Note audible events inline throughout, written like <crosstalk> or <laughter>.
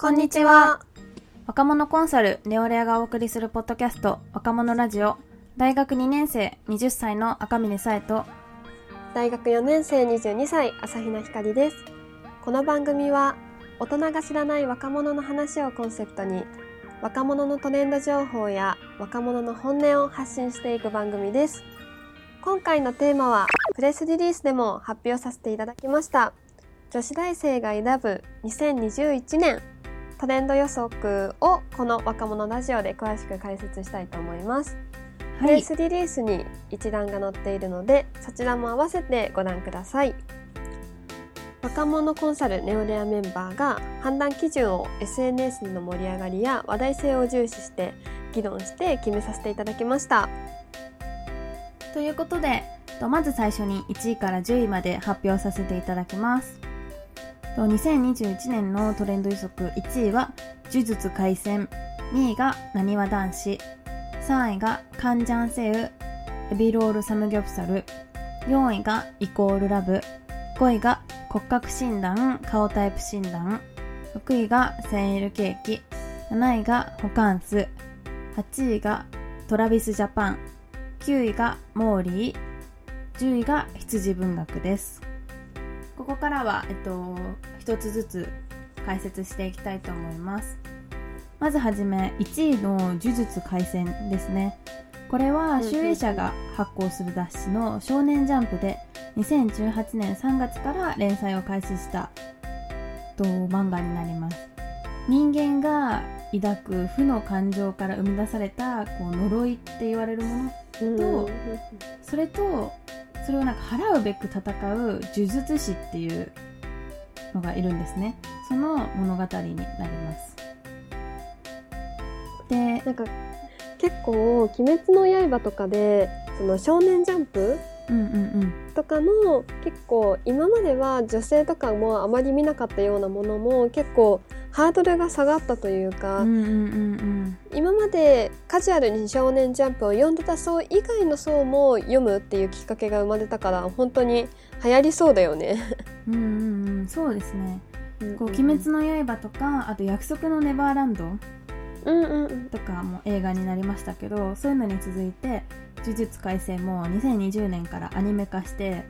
こんにちは。若者コンサルネオレアがお送りするポッドキャスト若者ラジオ。大学2年生20歳の赤嶺さえと。大学4年生22歳朝比奈ひかりです。この番組は大人が知らない若者の話をコンセプトに若者のトレンド情報や若者の本音を発信していく番組です。今回のテーマはプレスリリースでも発表させていただきました。女子大生が選ぶ2021年トレンド予測をこの若者ラジオで詳しく解説したいと思います、プレスリリースに一覧が載っているのでそちらも合わせてご覧ください。若者コンサルネオレアメンバーが判断基準を SNS の盛り上がりや話題性を重視して議論して決めさせていただきました。ということでとまず最初に1位から10位まで発表させていただきます。と2021年のトレンド予測。1位は呪術廻戦。2位がなにわ男子。3位がカンジャンセウエビロールサムギョプサル。4位がイコールラブ。5位が骨格診断。顔タイプ診断。6位がセンイルケーキ。7位がホカンス8位がトラビスジャパン。9位がモーリー。10位が羊文学です。ここからは、えっと、一つずつ解説していきたいと思います。まずはじめ1位の呪術廻戦ですね。これは集英社が発行する雑誌の少年ジャンプで2018年3月から連載を開始したと漫画になります。人間が抱く負の感情から生み出されたこう呪いって言われるものとそれとそれをなんか払うべく戦う呪術師っていうのがいるんですね。その物語になります。でなんか結構「鬼滅の刃」とかでその少年ジャンプうんうんうん。とかの結構今までは女性とかもあまり見なかったようなものも結構ハードルが下がったというか、うんうんうんうん。今までカジュアルに「少年ジャンプ」を読んでた層以外の層も読むっていうきっかけが生まれたから本当に流行りそうだよね。うんうんうん。そうですね。こう「うん。鬼滅の刃」とかあと「約束のネバーランド。うんうんうん」とかも映画になりましたけどそういうのに続いて「呪術廻戦」も2020年からアニメ化して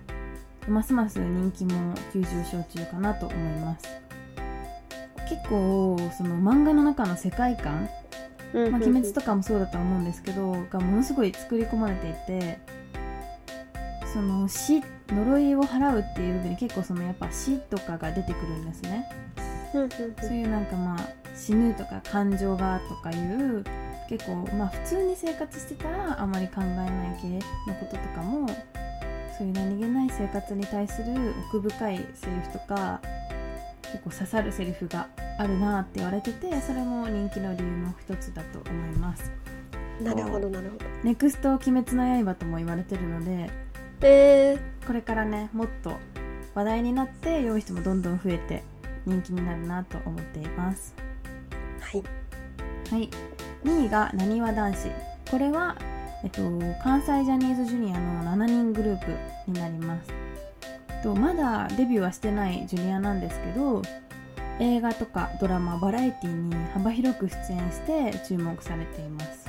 ますます人気も急上昇中かなと思います。結構その漫画の中の世界観まあ、鬼滅とかもそうだとは思うんですけどがものすごい作り込まれていてその死呪いを払うっていう部分に結構そのやっぱ死とかが出てくるんですね。そういうなんかまあ死ぬとか感情がとかいう結構まあ普通に生活してたらあまり考えない系のこととかもそういう何気ない生活に対する奥深いセリフとか結構刺さるセリフがあるなって言われててそれも人気の理由の一つだと思います。なるほどなるほど。ネクスト鬼滅の刃とも言われてるのでえこれからねもっと話題になって読む人もどんどん増えて人気になるなと思っていますー、はい。はい。2位がなにわ男子。これは、えっと、関西ジャニーズジュニアの7人グループになります。とまだデビューはしてないジュニアなんですけど映画とかドラマバラエティに幅広く出演して注目されています。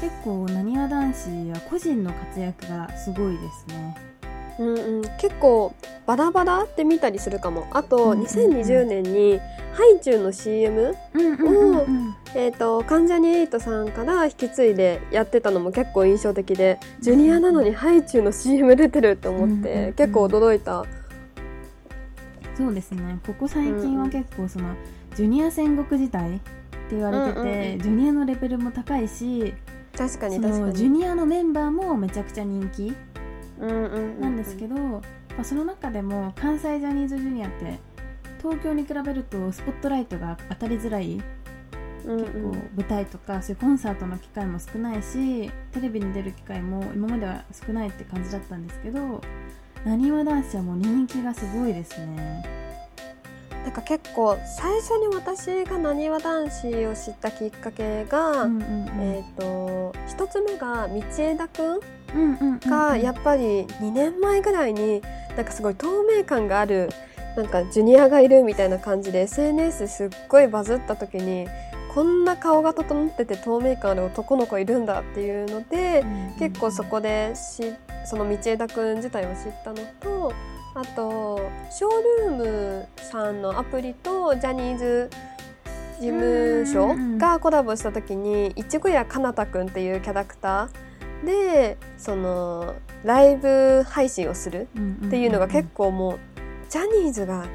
結構なにわ男子は個人の活躍がすごいですね。うんうん、結構バラバラって見たりするかも。あとうんうんうん。2020年にハイチュウの CM うんうんうんうん。えー、と関ジャニ∞さんから引き継いでやってたのも結構印象的でジュニアなのにハイチュウの CM 出てるって思って、うんうんうん結構驚いた。そうですね。ここ最近は結構その、ジュニア戦国時代って言われてて、うんうんうん。ジュニアのレベルも高いし確かにそ確かに。のジュニアのメンバーもめちゃくちゃ人気。うんうんうんなんですけど、まあ、その中でも関西ジャニーズジュニアって東京に比べるとスポットライトが当たりづらい結構舞台とかそういうコンサートの機会も少ないしテレビに出る機会も今までは少ないって感じだったんですけどなにわ男子はもう人気がすごいですね。なんか結構最初に私がなにわ男子を知ったきっかけが、うんうんうん。えっ、と一つ目が道枝くんうんうんうんうん。がやっぱり2年前ぐらいになんかすごい透明感があるなんかジュニアがいるみたいな感じで SNS すっごいバズった時にこんな顔が整ってて透明感ある男の子いるんだっていうので、結構そこでしその道枝くん自体を知ったのとあとショールームさんのアプリとジャニーズ事務所がコラボした時にいちごやかなたくんっていうキャラクターでそのライブ配信をするっていうのが結構もうジャニーズが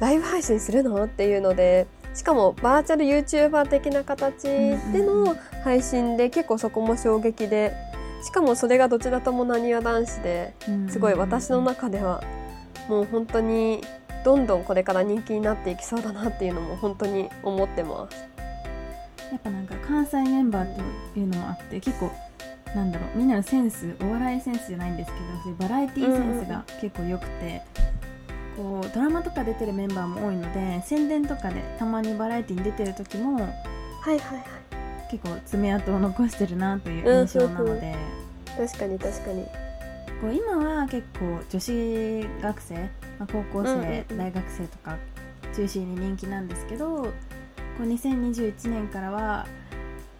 ライブ配信するのっていうのでしかもバーチャル YouTuber 的な形での配信で結構そこも衝撃でしかもそれがどちらともなにわ男子ですごい私の中ではもう本当にどんどんこれから人気になっていきそうだなっていうのも本当に思ってます。やっぱなんか関西メンバーというのもあって結構なんだろうみんなのセンスお笑いセンスじゃないんですけどそういうバラエティーセンスが結構良くて、こうドラマとか出てるメンバーも多いので宣伝とかでたまにバラエティーに出てる時もはいはいはい。結構爪痕を残してるなという印象なので、確かに確かにこう今は結構女子学生、まあ、高校生、大学生とか中心に人気なんですけどこう2021年からは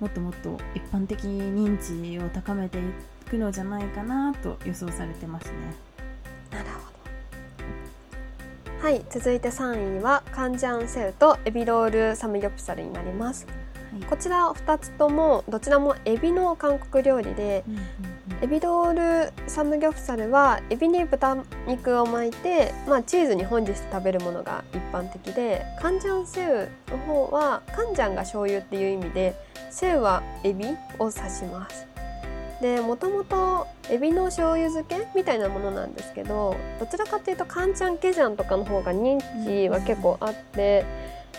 もっともっと一般的認知を高めていくのじゃないかなと予想されてますね。なるほど。はい続いて3位はカンジャンセウとエビロールサムギョプサルになります。はい。こちら2つともどちらもエビの韓国料理でうんうんエビロールサムギョプサルはエビに豚肉を巻いて、まあ、チーズに本日食べるものが一般的でカンジャンセウの方はカンジャンが醤油っていう意味でセウはエビを指します。でもともとエビの醤油漬けみたいなものなんですけどどちらかっていうとカンチャンケジャンとかの方が人気は結構あって、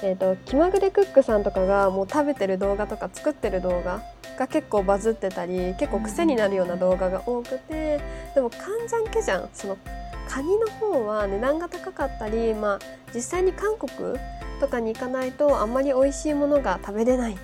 えー、と気まぐれクックさんとかがもう食べてる動画とか作ってる動画が結構バズってたり結構癖になるような動画が多くてでもカンジャンケジャンそのカニの方は値段が高かったり、まあ、実際に韓国とかに行かないとあんまり美味しいものが食べれないっ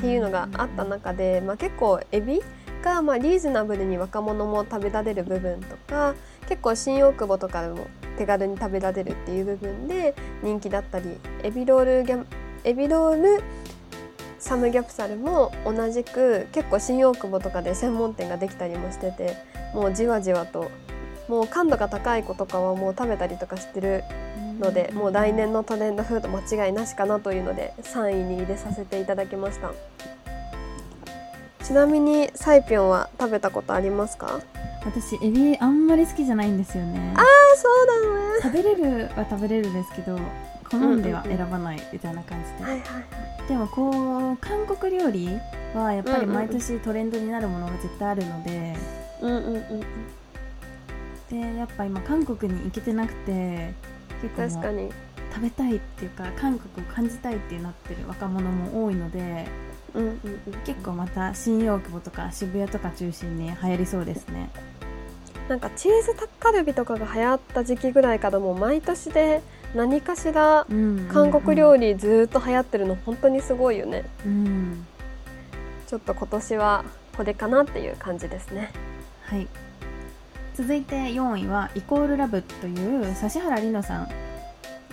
ていうのがあった中で、まあ、結構エビがまあリーズナブルに若者も食べられる部分とか結構新大久保とかでも手軽に食べられるっていう部分で人気だったりエビロールギャエビロールサムギョプサルも同じく結構新大久保とかで専門店ができたりもしててもうじわじわともう感度が高い子とかはもう食べたりとかしてるのでもう来年のトレンドフード間違いなしかなというので3位に入れさせていただきました。ちなみにサイピョンは食べたことありますか？私エビあんまり好きじゃないんですよね。あそうだね。食べれるは食べれるですけど好んでは選ばないみたいな感じで、はいはいでもこう韓国料理はやっぱり毎年トレンドになるものが絶対あるので、うんうんうんうん。でやっぱ今韓国に行けてなくて結構確かに。食べたいっていうか韓国を感じたいってなってる若者も多いのでうんうんうん。結構また新大久保とか渋谷とか中心に流行りそうですね。なんかチーズタッカルビとかが流行った時期ぐらいからもう毎年で何かしら韓国料理理ずーっと流行ってるの本当にすごいよね。うん。ちょっと今年はこれかなっていう感じですね。はい。続いて4位は「イコールラブ」という指原莉乃さん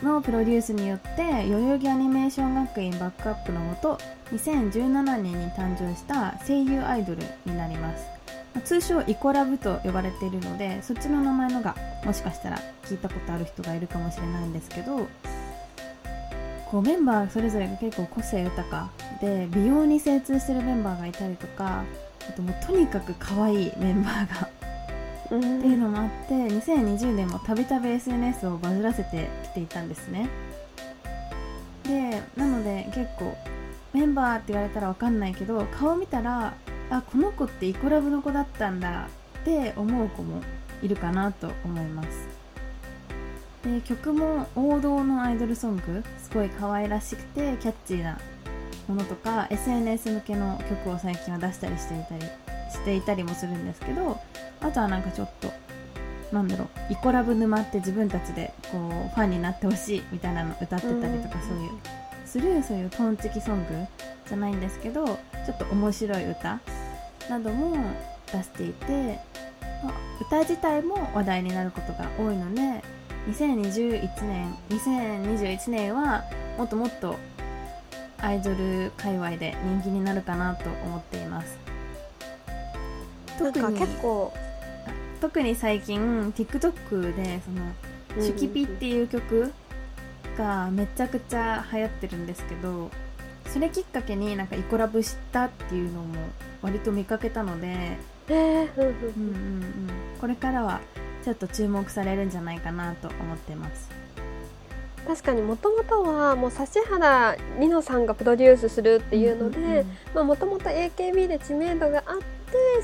のプロデュースによって代々木アニメーション学院バックアップのもと2017年に誕生した声優アイドルになります。通称イコラブと呼ばれているのでそっちの名前のがもしかしたら聞いたことある人がいるかもしれないんですけどこうメンバーそれぞれが結構個性豊かで美容に精通してるメンバーがいたりとかあともうとにかく可愛いメンバーがっていうのもあって2020年もたびたび SNS をバズらせてきていたんですね。でなので結構メンバーって言われたらわかんないけど顔見たらあこの子ってイコラブの子だったんだって思う子もいるかなと思います。で曲も王道のアイドルソングすごい可愛らしくてキャッチーなものとか SNS 向けの曲を最近は出したりしていたりしていたりもするんですけどあとはなんかちょっとなんだろうイコラブ沼って自分たちでこうファンになってほしいみたいなの歌ってたりとかうんそういうするそういうトンチキソングじゃないんですけどちょっと面白い歌なども出していてまあ歌自体も話題になることが多いので2021年2021年はもっともっとアイドル界隈で人気になるかなと思っていますなんか結構特に最近 TikTok でその「シュキピ」っていう曲がめちゃくちゃ流行ってるんですけどそれきっかけになんかイコラブしたっていうのも割と見かけたので、えー、うんうんうん。うんうん、これからはちょっと注目されるんじゃないかなと思ってます。確かにもともとはもう指原莉乃さんがプロデュースするっていうのでもともと AKB で知名度があって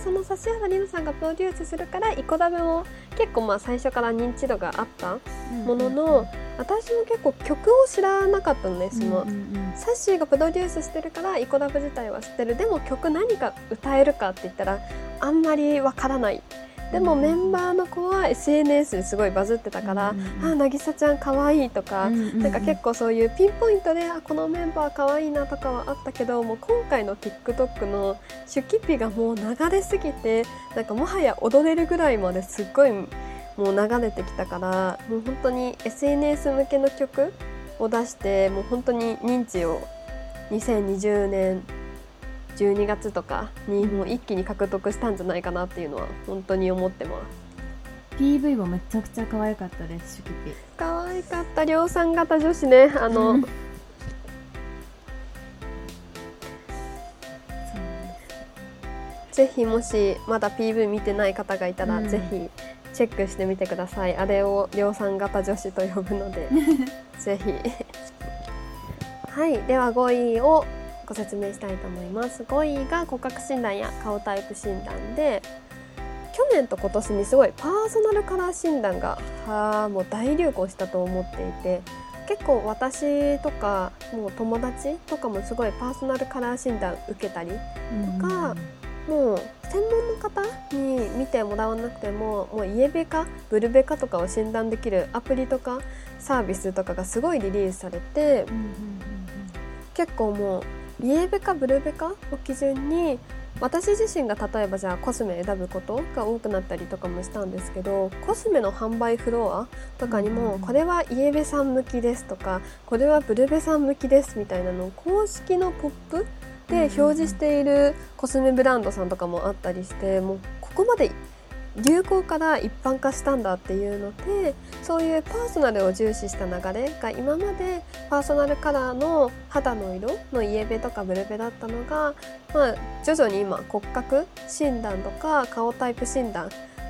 その指原莉乃さんがプロデュースするからイコダブも結構まあ最初から認知度があったものの、私も結構曲を知らなかったのねその、うんうんうん。サッシーがプロデュースしてるからイコラブ自体は知ってる。でも曲何か歌えるかって言ったらあんまりわからないでもうん。メンバーの子は SNS ですごいバズってたから「うんうんうん。あ渚ちゃんかわいい」とか、うんうんうん。なんか結構そういうピンポイントであこのメンバーかわいいなとかはあったけどもう今回の TikTok の「シュキピ」がもう流れすぎてなんかもはや踊れるぐらいまですっごいもう流れてきたからもう本当に SNS 向けの曲を出してもう本当に認知を2020年12月とかにもう一気に獲得したんじゃないかなっていうのは本当に思ってます。PV もめちゃくちゃ可愛かったですシュキピ可愛かった。量産型女子ね。あの、<laughs> ぜひもしまだ PV 見てない方がいたら、うん。ぜひチェックしてみてください。あれを量産型女子と呼ぶので <laughs> ぜひ。はい。では5位をご説明したいと思います。5位が骨格診断や顔タイプ診断で去年と今年にすごいパーソナルカラー診断がはあもう大流行したと思っていて結構私とかもう友達とかもすごいパーソナルカラー診断受けたりとかもう専門の方に見てもらわなくてももうイエベかブルベかとかを診断できるアプリとかサービスとかがすごいリリースされてうんうんうん。結構もうイエベかブルベかを基準に私自身が例えばじゃあコスメ選ぶこと？が多くなったりとかもしたんですけどコスメの販売フロア？とかにもうんこれはイエベさん向きですとかこれはブルベさん向きですみたいなのを公式のポップで表示しているコスメブランドさんとかもあったりしてもうここまで流行から一般化したんだっていうのでそういうパーソナルを重視した流れが今までパーソナルカラーの肌の色のイエベとかブルベだったのが、まあ、徐々に今骨格診断とか顔タイプ診断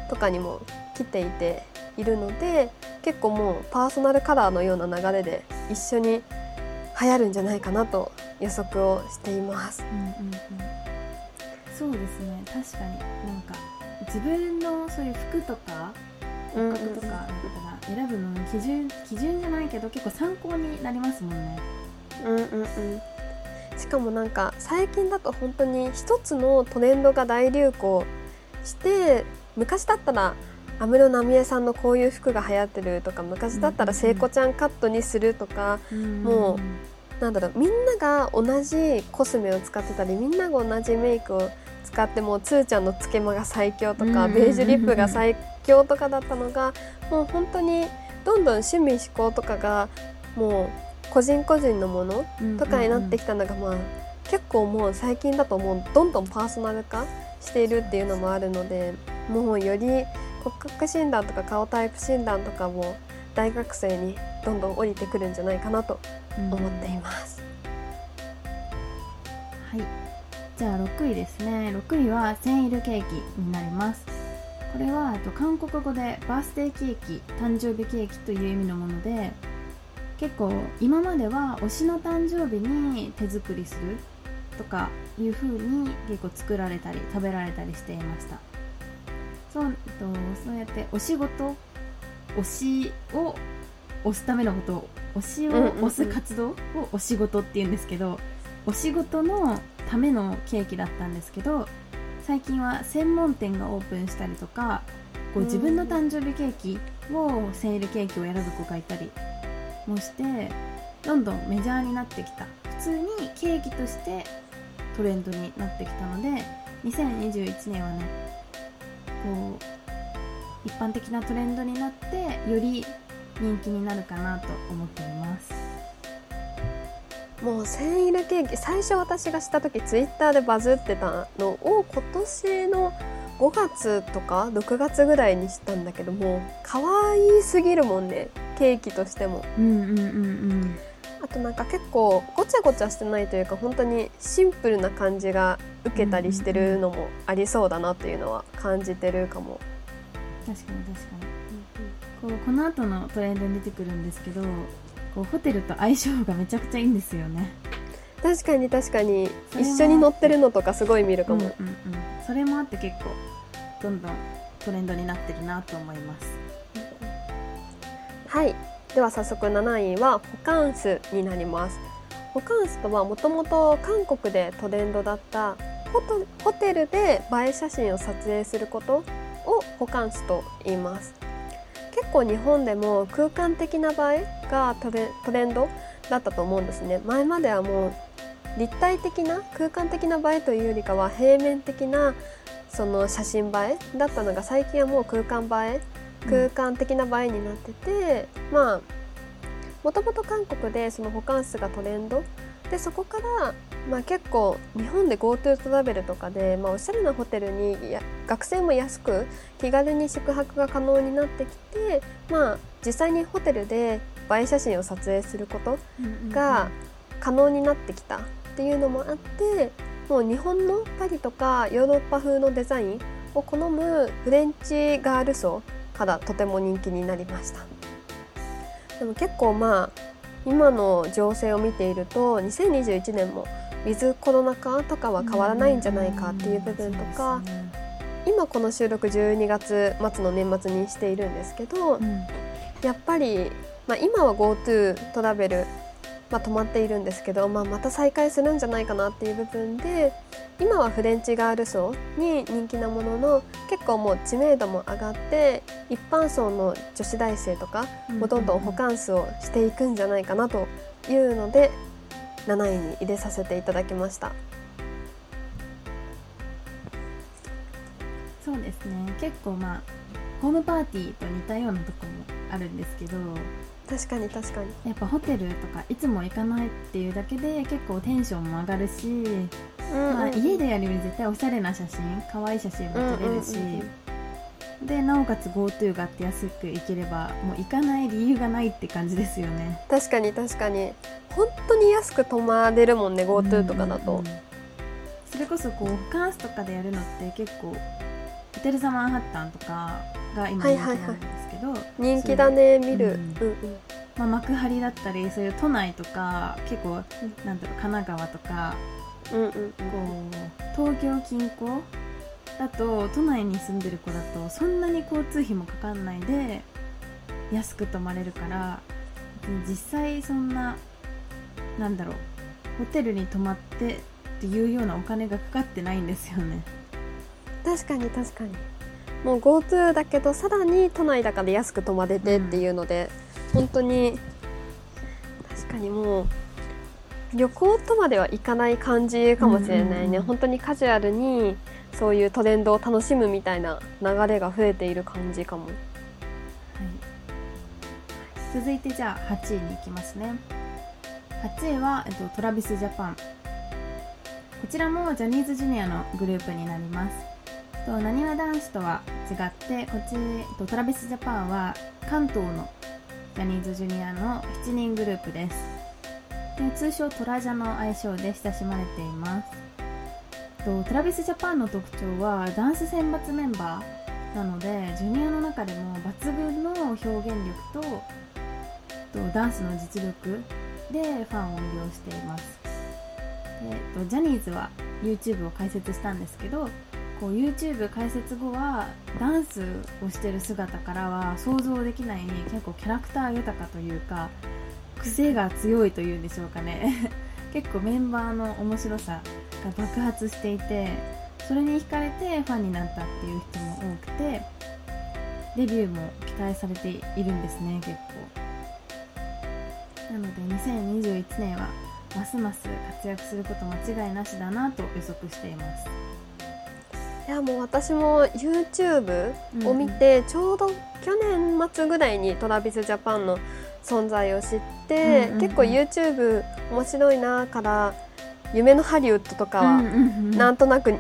とかにも来ていているので結構もうパーソナルカラーのような流れで一緒に流行るんじゃないかなと予測をしています。うんうんうん。そうですね。確かに。なんか自分のそういう服とか骨格とかだったら選ぶのの基準基準じゃないけど結構参考になりますもんね。うんうんうんしかもなんか最近だと本当に一つのトレンドが大流行して昔だったら安室奈美恵さんのこういう服が流行ってるとか昔だったら聖子ちゃんカットにするとか、もうなんだろうみんなが同じコスメを使ってたりみんなが同じメイクを使ってもうつーちゃんのつけまが最強とか、うん。ベージュリップが最強とかだったのがもう本当にどんどん趣味嗜好とかがもう個人個人のものとかになってきたのが、まあ結構もう最近だともうどんどんパーソナル化しているっていうのもあるのでもうより骨格診断とか顔タイプ診断とかも大学生にどんどん降りてくるんじゃないかなと思っています。はいじゃあ6位ですね。6位はセンイルケーキになります。これはと韓国語でバースデーケーキ誕生日ケーキという意味のもので結構今までは推しの誕生日に手作りするとかいう風に結構作られたり食べられたりしていました。そう,、と、そうやってお仕事推しを推すためのこと推しを推す活動をお仕事っていうんですけど、お仕事のためのケーキだったんですけど最近は専門店がオープンしたりとかこう自分の誕生日ケーキをセールケーキを選ぶ子がいたりもしてどんどんメジャーになってきた。普通にケーキとしてトレンドになってきたので2021年はねこう一般的なトレンドになってより人気になるかなと思っています。もうセンイルケーキ最初私がした時ツイッターでバズってたのを今年の5月とか6月ぐらいにしたんだけども可愛すぎるもんねケーキとしても。うんうんうんうん。あとなんか結構ごちゃごちゃしてないというか本当にシンプルな感じが受けたりしてるのもありそうだなっていうのは感じてるかも。確かに確かに。こうこの後のトレンドに出てくるんですけどこうホテルと相性がめちゃくちゃいいんですよね。確かに確かに。一緒に乗ってるのとかすごい見るかも、うんうんうん、それもあって結構どんどんトレンドになってるなと思います。はい。では早速7位はホカンスになります。ホカンスとはもともと韓国でトレンドだったホトホテルで映え写真を撮影することをホカンスと言います。結構日本でも空間的な映えがトレトレンドだったと思うんですね。前まではもう立体的な空間的な映えというよりかは平面的なその写真映えだったのが最近はもう空間映え空間的な映えになってて、まあもともと韓国でそのホカンスがトレンドでそこから、まあ、結構日本で GoTo トラベルとかで、まあ、おしゃれなホテルにや学生も安く気軽に宿泊が可能になってきて、まあ、実際にホテルで映え写真を撮影することが可能になってきたっていうのもあってもう日本のパリとかヨーロッパ風のデザインを好むフレンチガール層からとても人気になりました。でも結構まあ今の情勢を見ていると2021年もウィズコロナ禍とかは変わらないんじゃないかっていう部分とか、今この収録12月末の年末にしているんですけど、うん。やっぱり、まあ、今は GoTo トラベル、まあ、止まっているんですけど、まあ、また再開するんじゃないかなっていう部分で今はフレンチガール層に人気なものの結構もう知名度も上がって一般層の女子大生とかもどんどんホカンスをしていくんじゃないかなというので7位に入れさせていただきました。そうですね結構まあホームパーティーと似たようなとこもあるんですけど確かに確かに。やっぱホテルとかいつも行かないっていうだけで結構テンションも上がるし、まあ、家でやるより絶対おしゃれな写真可愛い写真も撮れるし、うんうんうんでなおかつ GoTo があって安く行ければもう行かない理由がないって感じですよね。確かに確かに。本当に安く泊まれるもんね GoTo とかだと、うんうんうん。それこそこうホカンスとかでやるのって結構ホテル・ザ・マンハッタンとかが今人気なんで。すけど、人気だね見る、うんうん。うんまあ、幕張だったりそういう都内とか結構なんだろう神奈川とかうんうんうん。こう東京近郊だと都内に住んでる子だとそんなに交通費もかかんないで安く泊まれるから実際そんななんだろうホテルに泊まってっていうようなお金がかかってないんですよね。確かに確かにもう GoTo だけどさらに都内だから安く泊まれてっていうので、本当に確かにもう旅行とまではいかない感じかもしれないね、うんうんうん本当にカジュアルにそういうトレンドを楽しむみたいな流れが増えている感じかも。はい、続いてじゃあ8位に行きますね。8位は、えっと、トラビスジャパンこちらもジャニーズジュニアのグループになりますとなにわ男子とは違ってこっちとトラビスジャパンは関東のジャニーズジュニアの7人グループです。で通称トラジャの愛称で親しまれています。とトラビスジャパンの特徴はダンス選抜メンバーなのでジュニアの中でも抜群の表現力ととダンスの実力でファンを魅了しています。でとジャニーズは YouTube を開設したんですけどこう YouTube 開設後はダンスをしてる姿からは想像できない結構キャラクター豊かというか癖が強いというんでしょうかね。<laughs> 結構メンバーの面白さが爆発していてそれに惹かれてファンになったっていう人も多くてデビューも期待されているんですね結構。なので2021年はますます活躍すること間違いなしだなと予測しています。いやもう私も YouTube を見て、ちょうど去年末ぐらいに TravisJapan の存在を知って、うんうんうん。結構 YouTube 面白いなから夢のハリウッドとかはなんとなく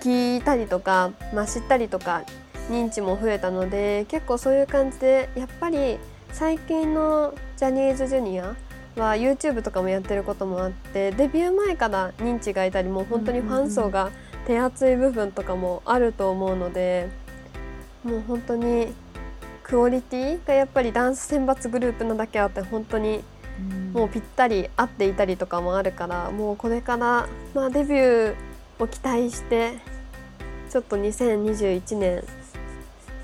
聞いたりとか、まあ、知ったりとか認知も増えたので結構そういう感じでやっぱり最近のジャニーズジュニアは YouTube とかもやってることもあってデビュー前から認知がいたりもう本当にファン層が手厚い部分とかもあると思うのでもう本当にクオリティがやっぱりダンス選抜グループなだけあって本当にもうぴったり合っていたりとかもあるからもうこれから、まあ、デビューを期待してちょっと2021年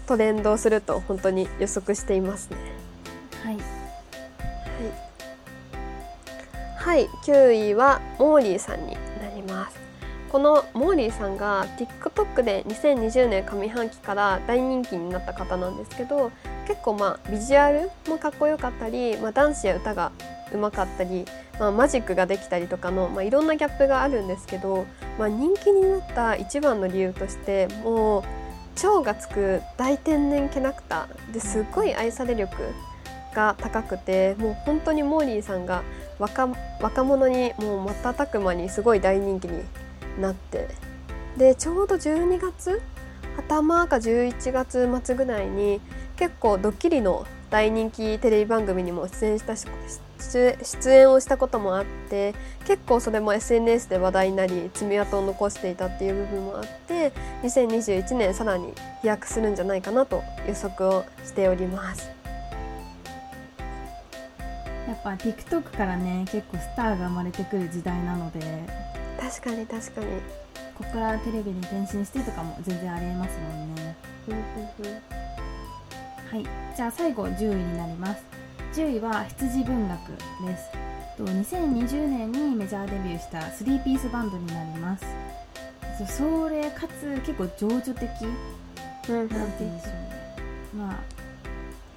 トレンドすると本当に予測していますね。はいはい、9位はモーリーさんに。このモーリーさんが TikTok で2020年上半期から大人気になった方なんですけど結構まあビジュアルもかっこよかったり、まあ、ダンスや歌がうまかったり、まあ、マジックができたりとかの、まあ、いろんなギャップがあるんですけど、まあ、人気になった一番の理由としてもう超がつく大天然キャラクターですっごい愛され力が高くてもう本当にモーリーさんが若若者にもう瞬く間にすごい大人気になってでちょうど12月頭か11月末ぐらいに結構ドッキリの大人気テレビ番組にも出演したし出演をしたこともあって結構それも SNS で話題になり爪痕を残していたっていう部分もあって2021年さらに飛躍するんじゃないかなと予測をしております。やっぱ TikTok からね結構スターが生まれてくる時代なので確かに確かに。ここからテレビに転身してとかも全然ありえますもんね。はい。じゃあ最後10位になります。10位は羊文学です。と2020年にメジャーデビューした3ピースバンドになります。そうそれかつ結構情緒的うんうんなんて言うんでしょうまあ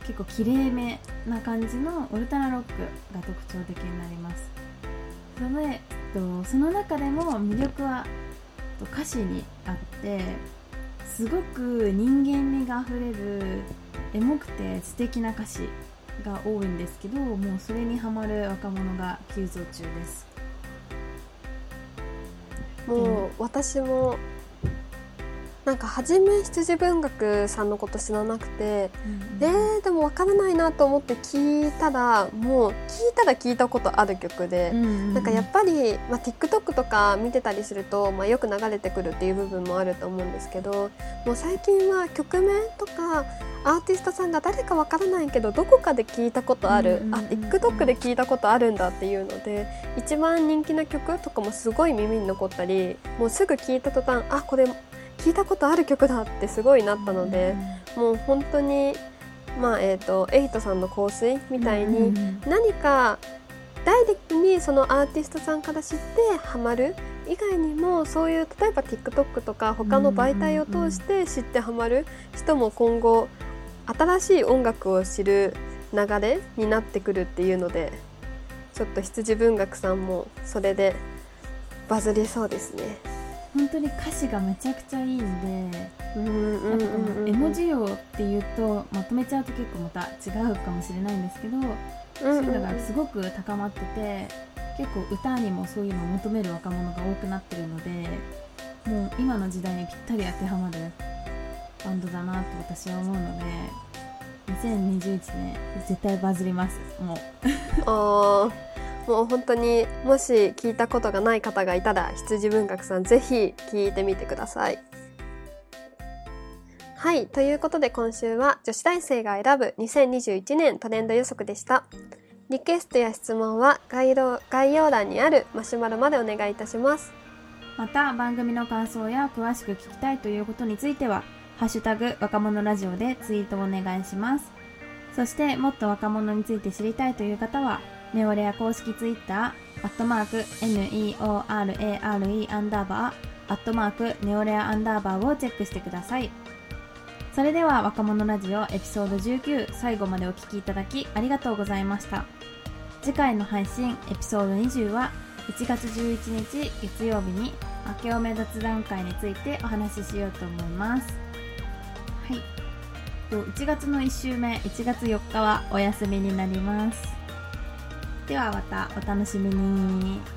結構きれいめな感じのウルトラロックが特徴的になります。そのでとその中でも魅力は歌詞にあってすごく人間味があふれるエモくて素敵な歌詞が多いんですけどもうそれにハマる若者が急増中です。もう私もなんか初め羊文学さんのこと知らなくて、えー、でもわからないなと思って聞いたらもう聞いたら聞いたことある曲で、なんかやっぱり、まあ、TikTok とか見てたりすると、まあ、よく流れてくるっていう部分もあると思うんですけどもう最近は曲名とかアーティストさんが誰かわからないけどどこかで聞いたことある、うんうんうん。あ TikTok で聞いたことあるんだっていうので一番人気な曲とかもすごい耳に残ったりもうすぐ聞いた途端あこれ聞いたことある曲だってすごいなったので、もう本当にまあえっ、とエイトさんの香水みたいに、何かダイレクトにそのアーティストさんから知ってハマる以外にもそういう例えば TikTok とか他の媒体を通して知ってハマる人も今後新しい音楽を知る流れになってくるっていうのでちょっと羊文学さんもそれでバズりそうですね。本当に歌詞がめちゃくちゃいいんでの絵文字用っていうとまとめちゃうと結構また違うかもしれないんですけど、そういうのがすごく高まってて結構歌にもそういうのを求める若者が多くなってるのでもう今の時代にぴったり当てはまるバンドだなと私は思うので2021年絶対バズります。もうもう本当にもし聞いたことがない方がいたら羊文学さんぜひ聞いてみてください。はい。ということで今週は女子大生が選ぶ2021年トレンド予測でした。リクエストや質問は概要概要欄にあるマシュマロまでお願いいたします。また番組の感想や詳しく聞きたいということについては「ハッシュタグ若者ラジオ」でツイートをお願いしますそしてもっと若者について知りたいという方はネオレア公式ツイッターアットマーク NEORARE アンダーバーアットマークネオレアアンダーバーをチェックしてください。それでは若者ラジオエピソード19最後までお聞きいただきありがとうございました。次回の配信エピソード20は1月11日月曜日に明けおめ雑談会についてお話ししようと思います。はい。1月の1週目1月4日はお休みになります。ではまたお楽しみに。